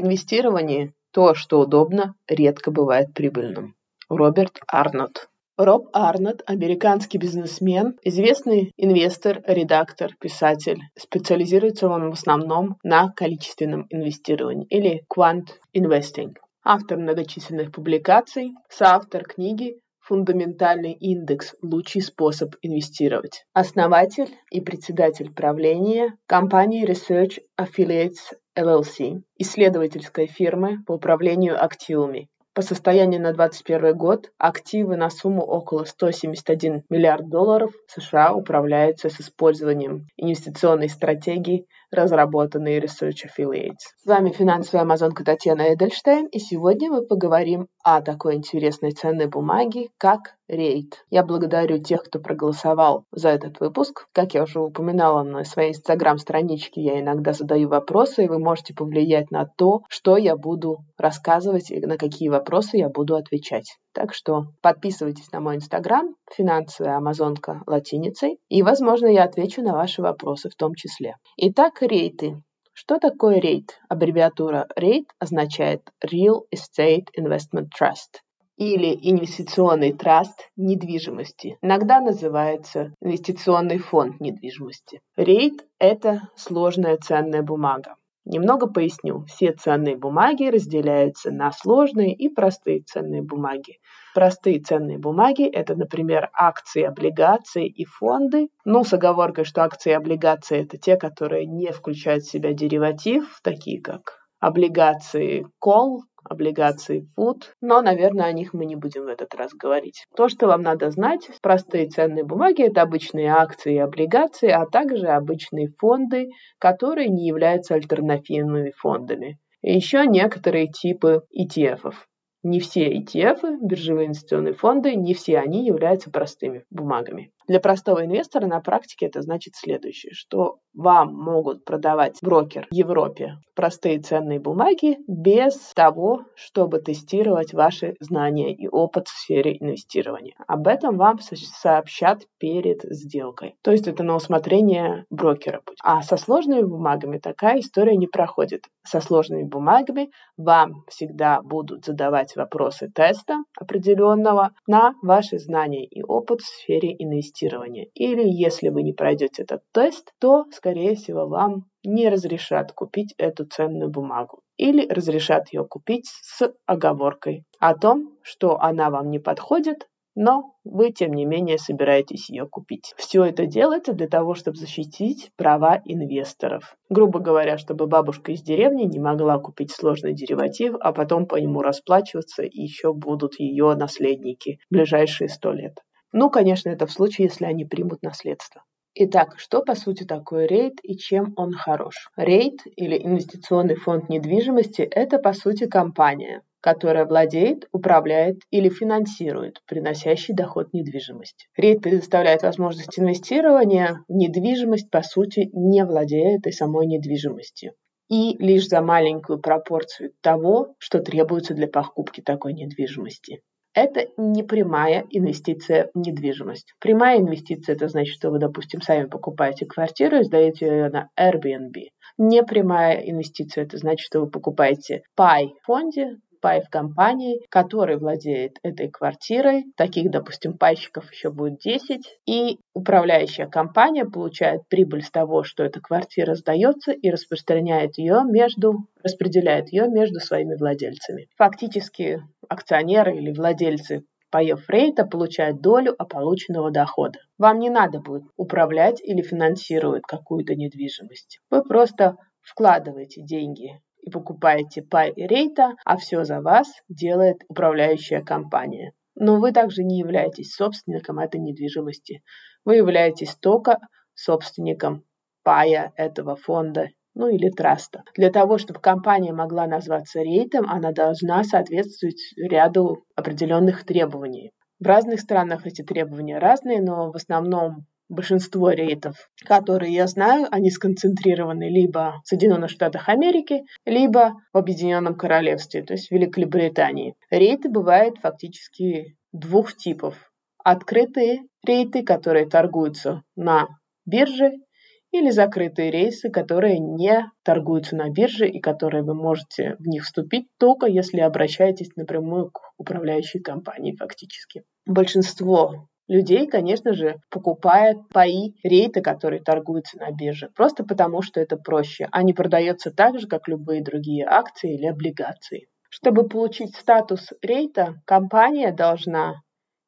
инвестировании то, что удобно, редко бывает прибыльным. Роберт Арнотт Роб Арнольд – американский бизнесмен, известный инвестор, редактор, писатель. Специализируется он в основном на количественном инвестировании или quant investing. Автор многочисленных публикаций, соавтор книги «Фундаментальный индекс. Лучший способ инвестировать». Основатель и председатель правления компании Research Affiliates LLC, исследовательской фирмы по управлению активами, по состоянию на 2021 год активы на сумму около 171 миллиард долларов США управляются с использованием инвестиционной стратегии, разработанной Research Affiliates. С вами финансовая амазонка Татьяна Эдельштейн, и сегодня мы поговорим о такой интересной ценной бумаге, как рейд. Я благодарю тех, кто проголосовал за этот выпуск. Как я уже упоминала на своей инстаграм-страничке, я иногда задаю вопросы, и вы можете повлиять на то, что я буду рассказывать и на какие вопросы я буду отвечать. Так что подписывайтесь на мой инстаграм, финансовая амазонка латиницей, и, возможно, я отвечу на ваши вопросы в том числе. Итак, рейты. Что такое рейд? Аббревиатура REIT означает Real Estate Investment Trust или инвестиционный траст недвижимости. Иногда называется инвестиционный фонд недвижимости. Рейд – это сложная ценная бумага. Немного поясню. Все ценные бумаги разделяются на сложные и простые ценные бумаги. Простые ценные бумаги – это, например, акции, облигации и фонды. Ну, с оговоркой, что акции и облигации – это те, которые не включают в себя дериватив, такие как облигации call, облигации ФУД, но, наверное, о них мы не будем в этот раз говорить. То, что вам надо знать, простые ценные бумаги – это обычные акции и облигации, а также обычные фонды, которые не являются альтернативными фондами. И еще некоторые типы ETF. -ов. Не все ETF, биржевые инвестиционные фонды, не все они являются простыми бумагами. Для простого инвестора на практике это значит следующее, что вам могут продавать брокер в Европе простые ценные бумаги без того, чтобы тестировать ваши знания и опыт в сфере инвестирования. Об этом вам сообщат перед сделкой. То есть это на усмотрение брокера будет. А со сложными бумагами такая история не проходит. Со сложными бумагами вам всегда будут задавать вопросы теста определенного на ваши знания и опыт в сфере инвестирования. Или если вы не пройдете этот тест, то скорее всего, вам не разрешат купить эту ценную бумагу или разрешат ее купить с оговоркой о том, что она вам не подходит, но вы, тем не менее, собираетесь ее купить. Все это делается для того, чтобы защитить права инвесторов. Грубо говоря, чтобы бабушка из деревни не могла купить сложный дериватив, а потом по нему расплачиваться, и еще будут ее наследники в ближайшие сто лет. Ну, конечно, это в случае, если они примут наследство. Итак, что по сути такое рейд и чем он хорош? Рейд или инвестиционный фонд недвижимости – это по сути компания, которая владеет, управляет или финансирует приносящий доход недвижимости. Рейд предоставляет возможность инвестирования в недвижимость, по сути, не владея этой самой недвижимостью и лишь за маленькую пропорцию того, что требуется для покупки такой недвижимости. Это не прямая инвестиция в недвижимость. Прямая инвестиция – это значит, что вы, допустим, сами покупаете квартиру и сдаете ее на Airbnb. Непрямая инвестиция – это значит, что вы покупаете пай в фонде, пай в компании, который владеет этой квартирой. Таких, допустим, пайщиков еще будет 10. И управляющая компания получает прибыль с того, что эта квартира сдается и распространяет ее между, распределяет ее между своими владельцами. Фактически акционеры или владельцы паев рейта получают долю от полученного дохода. Вам не надо будет управлять или финансировать какую-то недвижимость. Вы просто вкладываете деньги и покупаете пай рейта, а все за вас делает управляющая компания. Но вы также не являетесь собственником этой недвижимости. Вы являетесь только собственником пая этого фонда ну или траста. Для того, чтобы компания могла назваться рейтом, она должна соответствовать ряду определенных требований. В разных странах эти требования разные, но в основном большинство рейтов, которые я знаю, они сконцентрированы либо в Соединенных Штатах Америки, либо в Объединенном Королевстве, то есть в Великобритании. Рейты бывают фактически двух типов. Открытые рейты, которые торгуются на бирже, или закрытые рейсы, которые не торгуются на бирже и которые вы можете в них вступить только если обращаетесь напрямую к управляющей компании фактически. Большинство людей, конечно же, покупает паи рейта, которые торгуются на бирже, просто потому что это проще, а не продается так же, как любые другие акции или облигации. Чтобы получить статус рейта, компания должна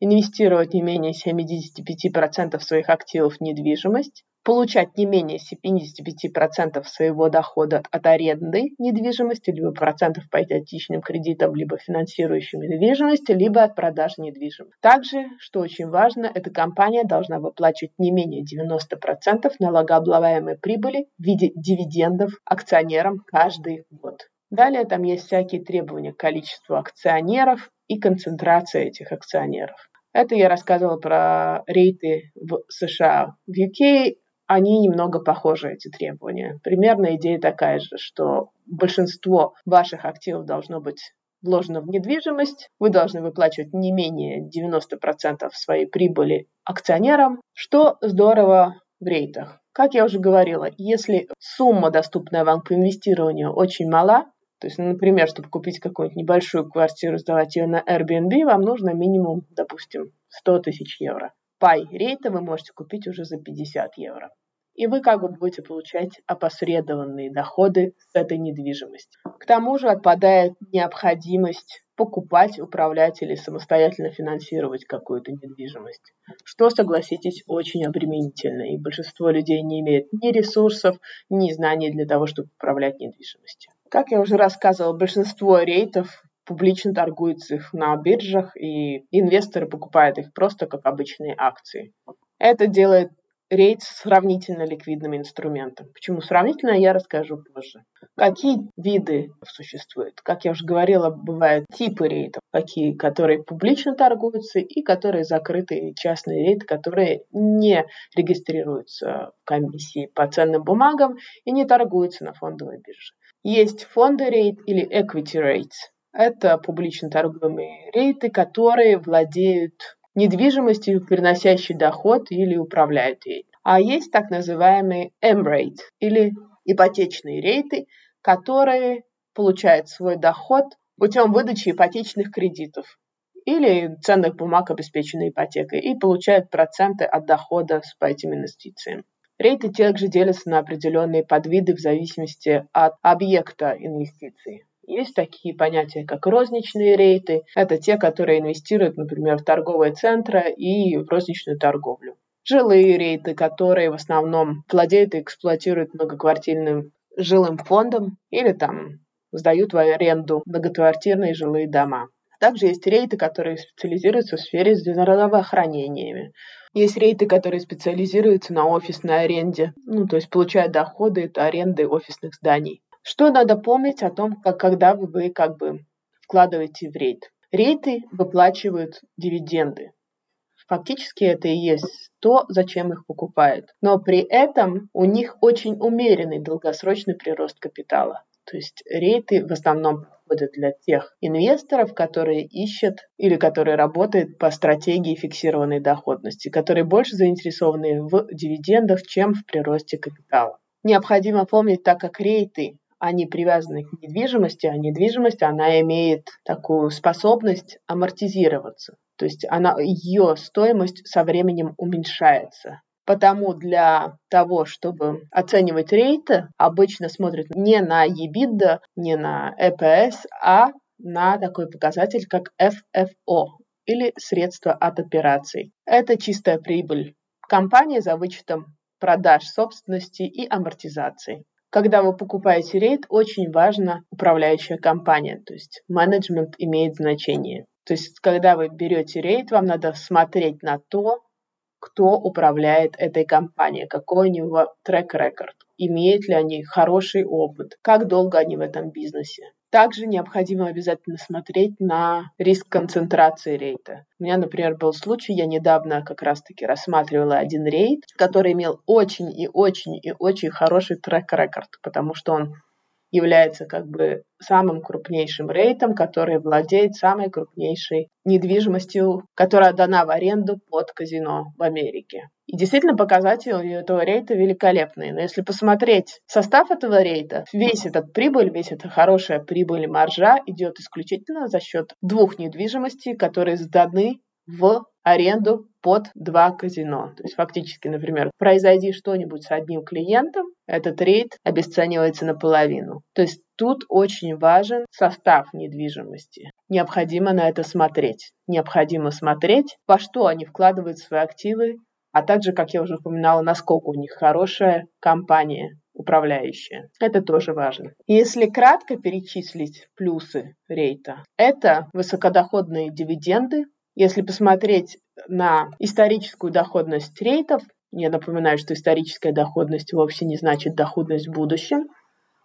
инвестировать не менее 75% своих активов в недвижимость, получать не менее 75% своего дохода от аренды недвижимости, либо процентов по ипотечным кредитам, либо финансирующим недвижимости, либо от продажи недвижимости. Также, что очень важно, эта компания должна выплачивать не менее 90% налогооблагаемой прибыли в виде дивидендов акционерам каждый год. Далее там есть всякие требования к количеству акционеров и концентрация этих акционеров. Это я рассказывала про рейты в США. В UK они немного похожи, эти требования. Примерно идея такая же, что большинство ваших активов должно быть вложено в недвижимость, вы должны выплачивать не менее 90% своей прибыли акционерам, что здорово в рейтах. Как я уже говорила, если сумма, доступная вам к инвестированию, очень мала, то есть, например, чтобы купить какую-нибудь небольшую квартиру, сдавать ее на Airbnb, вам нужно минимум, допустим, 100 тысяч евро. Пай рейта вы можете купить уже за 50 евро. И вы как бы будете получать опосредованные доходы с этой недвижимости. К тому же отпадает необходимость покупать, управлять или самостоятельно финансировать какую-то недвижимость, что, согласитесь, очень обременительно, и большинство людей не имеет ни ресурсов, ни знаний для того, чтобы управлять недвижимостью. Как я уже рассказывала, большинство рейтов публично торгуются их на биржах, и инвесторы покупают их просто как обычные акции. Это делает рейд сравнительно ликвидным инструментом. Почему сравнительно, я расскажу позже. Какие виды существуют? Как я уже говорила, бывают типы рейтов. Такие, которые публично торгуются и которые закрытые частные рейды, которые не регистрируются в комиссии по ценным бумагам и не торгуются на фондовой бирже. Есть фонды рейд или equity rates. Это публично торгуемые рейты, которые владеют недвижимостью, приносящей доход или управляют ей. А есть так называемые M-rate или ипотечные рейты, которые получают свой доход путем выдачи ипотечных кредитов или ценных бумаг, обеспеченной ипотекой, и получают проценты от дохода по этим инвестициям. Рейты также делятся на определенные подвиды в зависимости от объекта инвестиций. Есть такие понятия, как розничные рейты. Это те, которые инвестируют, например, в торговые центры и в розничную торговлю. Жилые рейты, которые в основном владеют и эксплуатируют многоквартирным жилым фондом или там сдают в аренду многоквартирные жилые дома. Также есть рейты, которые специализируются в сфере здравоохранения. Есть рейты, которые специализируются на офисной аренде, ну, то есть получают доходы от аренды офисных зданий. Что надо помнить о том, как когда вы, вы как бы вкладываете в рейт? Рейты выплачивают дивиденды. Фактически это и есть то, зачем их покупают. Но при этом у них очень умеренный долгосрочный прирост капитала. То есть рейты в основном подходят для тех инвесторов, которые ищут или которые работают по стратегии фиксированной доходности, которые больше заинтересованы в дивидендах, чем в приросте капитала. Необходимо помнить, так как рейты они привязаны к недвижимости, а недвижимость, она имеет такую способность амортизироваться. То есть она, ее стоимость со временем уменьшается. Потому для того, чтобы оценивать рейты, обычно смотрят не на EBITDA, не на EPS, а на такой показатель, как FFO или средства от операций. Это чистая прибыль компании за вычетом продаж собственности и амортизации. Когда вы покупаете рейд, очень важна управляющая компания, то есть менеджмент имеет значение. То есть, когда вы берете рейд, вам надо смотреть на то, кто управляет этой компанией, какой у него трек-рекорд, имеют ли они хороший опыт, как долго они в этом бизнесе. Также необходимо обязательно смотреть на риск концентрации рейта. У меня, например, был случай, я недавно как раз-таки рассматривала один рейд, который имел очень и очень и очень хороший трек-рекорд, потому что он является как бы самым крупнейшим рейтом, который владеет самой крупнейшей недвижимостью, которая дана в аренду под казино в Америке. И действительно показатели этого рейта великолепные. Но если посмотреть состав этого рейта, весь этот прибыль, весь эта хорошая прибыль и маржа идет исключительно за счет двух недвижимостей, которые сданы в аренду под два казино. То есть фактически, например, произойди что-нибудь с одним клиентом, этот рейд обесценивается наполовину. То есть тут очень важен состав недвижимости. Необходимо на это смотреть. Необходимо смотреть, во что они вкладывают свои активы, а также, как я уже упоминала, насколько у них хорошая компания управляющая. Это тоже важно. Если кратко перечислить плюсы рейта, это высокодоходные дивиденды, если посмотреть на историческую доходность рейтов, я напоминаю, что историческая доходность вовсе не значит доходность в будущем,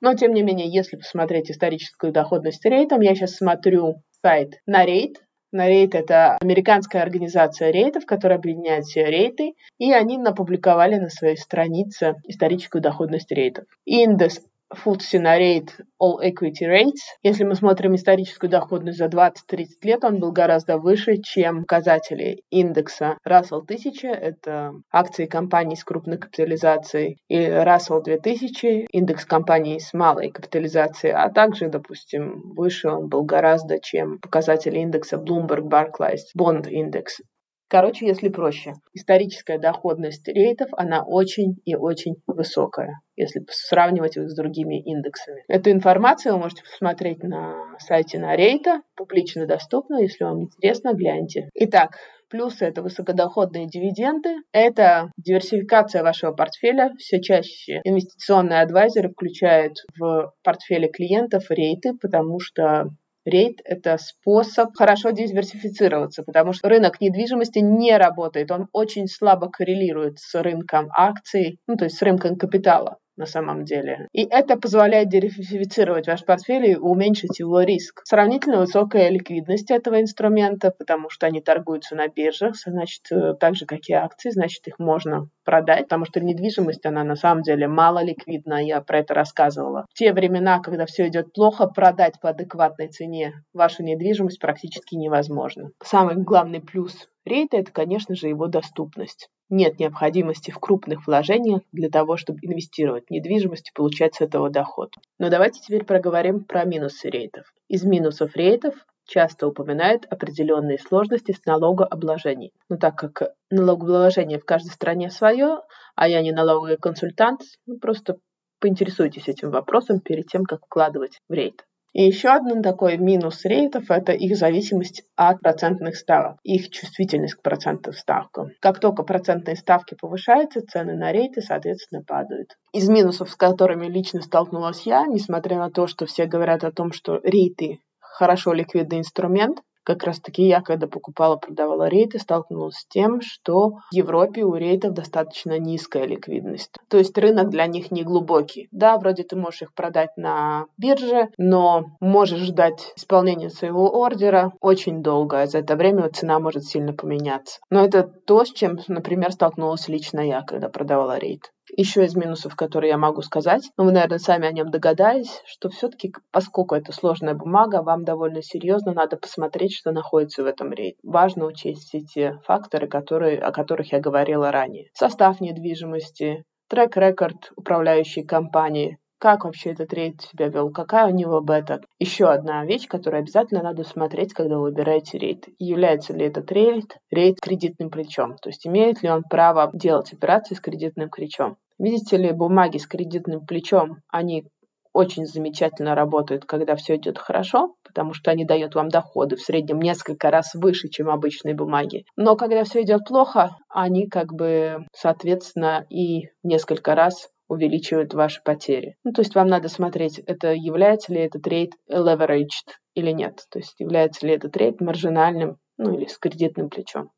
но тем не менее, если посмотреть историческую доходность рейтом, я сейчас смотрю сайт на рейт. На рейт это американская организация рейтов, которая объединяет все рейты, и они напубликовали на своей странице историческую доходность рейтов. Индекс На рейд All Equity Rates. Если мы смотрим историческую доходность за 20-30 лет, он был гораздо выше, чем показатели индекса Russell 1000, это акции компаний с крупной капитализацией, и Russell 2000, индекс компаний с малой капитализацией, а также, допустим, выше он был гораздо, чем показатели индекса Bloomberg Barclays Bond Index. Короче, если проще, историческая доходность рейтов, она очень и очень высокая, если сравнивать их с другими индексами. Эту информацию вы можете посмотреть на сайте на рейта, публично доступно, если вам интересно, гляньте. Итак, Плюсы – это высокодоходные дивиденды, это диверсификация вашего портфеля. Все чаще инвестиционные адвайзеры включают в портфели клиентов рейты, потому что Рейд – это способ хорошо диверсифицироваться, потому что рынок недвижимости не работает, он очень слабо коррелирует с рынком акций, ну, то есть с рынком капитала на самом деле. И это позволяет диверсифицировать ваш портфель и уменьшить его риск. Сравнительно высокая ликвидность этого инструмента, потому что они торгуются на биржах, значит, э, так же, как и акции, значит, их можно продать, потому что недвижимость, она на самом деле мало ликвидна, я про это рассказывала. В те времена, когда все идет плохо, продать по адекватной цене вашу недвижимость практически невозможно. Самый главный плюс рейта – это, конечно же, его доступность нет необходимости в крупных вложениях для того, чтобы инвестировать в недвижимость и получать с этого доход. Но давайте теперь проговорим про минусы рейтов. Из минусов рейтов часто упоминают определенные сложности с налогообложением. Но так как налогообложение в каждой стране свое, а я не налоговый консультант, ну, просто поинтересуйтесь этим вопросом перед тем, как вкладывать в рейд. И еще один такой минус рейтов – это их зависимость от процентных ставок, их чувствительность к процентным ставкам. Как только процентные ставки повышаются, цены на рейты, соответственно, падают. Из минусов, с которыми лично столкнулась я, несмотря на то, что все говорят о том, что рейты хорошо ликвидный инструмент, как раз таки я, когда покупала, продавала рейты, столкнулась с тем, что в Европе у рейтов достаточно низкая ликвидность. То есть рынок для них не глубокий. Да, вроде ты можешь их продать на бирже, но можешь ждать исполнения своего ордера очень долго. А за это время цена может сильно поменяться. Но это то, с чем, например, столкнулась лично я, когда продавала рейт. Еще из минусов, которые я могу сказать, но вы, наверное, сами о нем догадались, что все-таки, поскольку это сложная бумага, вам довольно серьезно надо посмотреть, что находится в этом рейде. Важно учесть все те факторы, которые, о которых я говорила ранее. Состав недвижимости, трек-рекорд управляющей компании, как вообще этот рейд себя вел, какая у него бета. Еще одна вещь, которую обязательно надо смотреть, когда вы выбираете REIT. Является ли этот REIT REIT кредитным плечом, то есть имеет ли он право делать операции с кредитным плечом. Видите ли, бумаги с кредитным плечом, они очень замечательно работают, когда все идет хорошо, потому что они дают вам доходы в среднем несколько раз выше, чем обычные бумаги. Но когда все идет плохо, они как бы, соответственно, и несколько раз увеличивают ваши потери. Ну, то есть вам надо смотреть, это является ли этот REIT leveraged или нет. То есть является ли этот REIT маржинальным, ну или с кредитным плечом.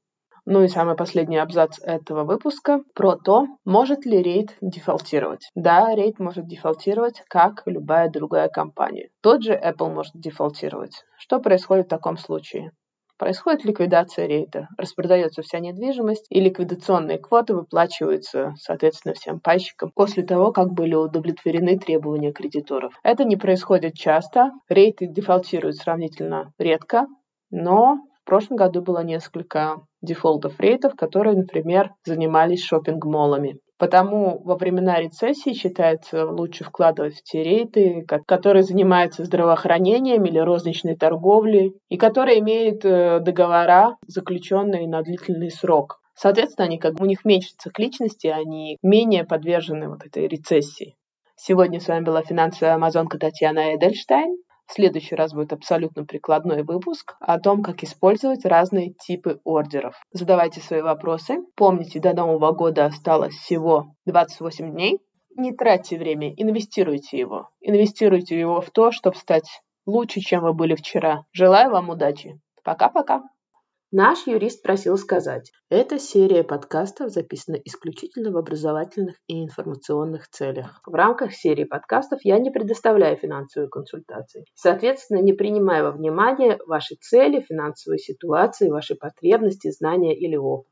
Ну и самый последний абзац этого выпуска про то, может ли рейд дефолтировать. Да, рейд может дефолтировать, как любая другая компания. Тот же Apple может дефолтировать. Что происходит в таком случае? Происходит ликвидация рейта, распродается вся недвижимость, и ликвидационные квоты выплачиваются, соответственно, всем пайщикам после того, как были удовлетворены требования кредиторов. Это не происходит часто, рейты дефолтируют сравнительно редко, но в прошлом году было несколько дефолтов рейтов, которые, например, занимались шопинг-молами. Потому во времена рецессии считается лучше вкладывать в те рейты, которые занимаются здравоохранением или розничной торговлей, и которые имеют э, договора, заключенные на длительный срок. Соответственно, они как у них меньше цикличности, они менее подвержены вот этой рецессии. Сегодня с вами была финансовая амазонка Татьяна Эдельштейн. Следующий раз будет абсолютно прикладной выпуск о том, как использовать разные типы ордеров. Задавайте свои вопросы. Помните, до Нового года осталось всего 28 дней. Не тратьте время, инвестируйте его. Инвестируйте его в то, чтобы стать лучше, чем вы были вчера. Желаю вам удачи. Пока-пока. Наш юрист просил сказать, эта серия подкастов записана исключительно в образовательных и информационных целях. В рамках серии подкастов я не предоставляю финансовые консультации. Соответственно, не принимаю во внимание ваши цели, финансовые ситуации, ваши потребности, знания или опыт.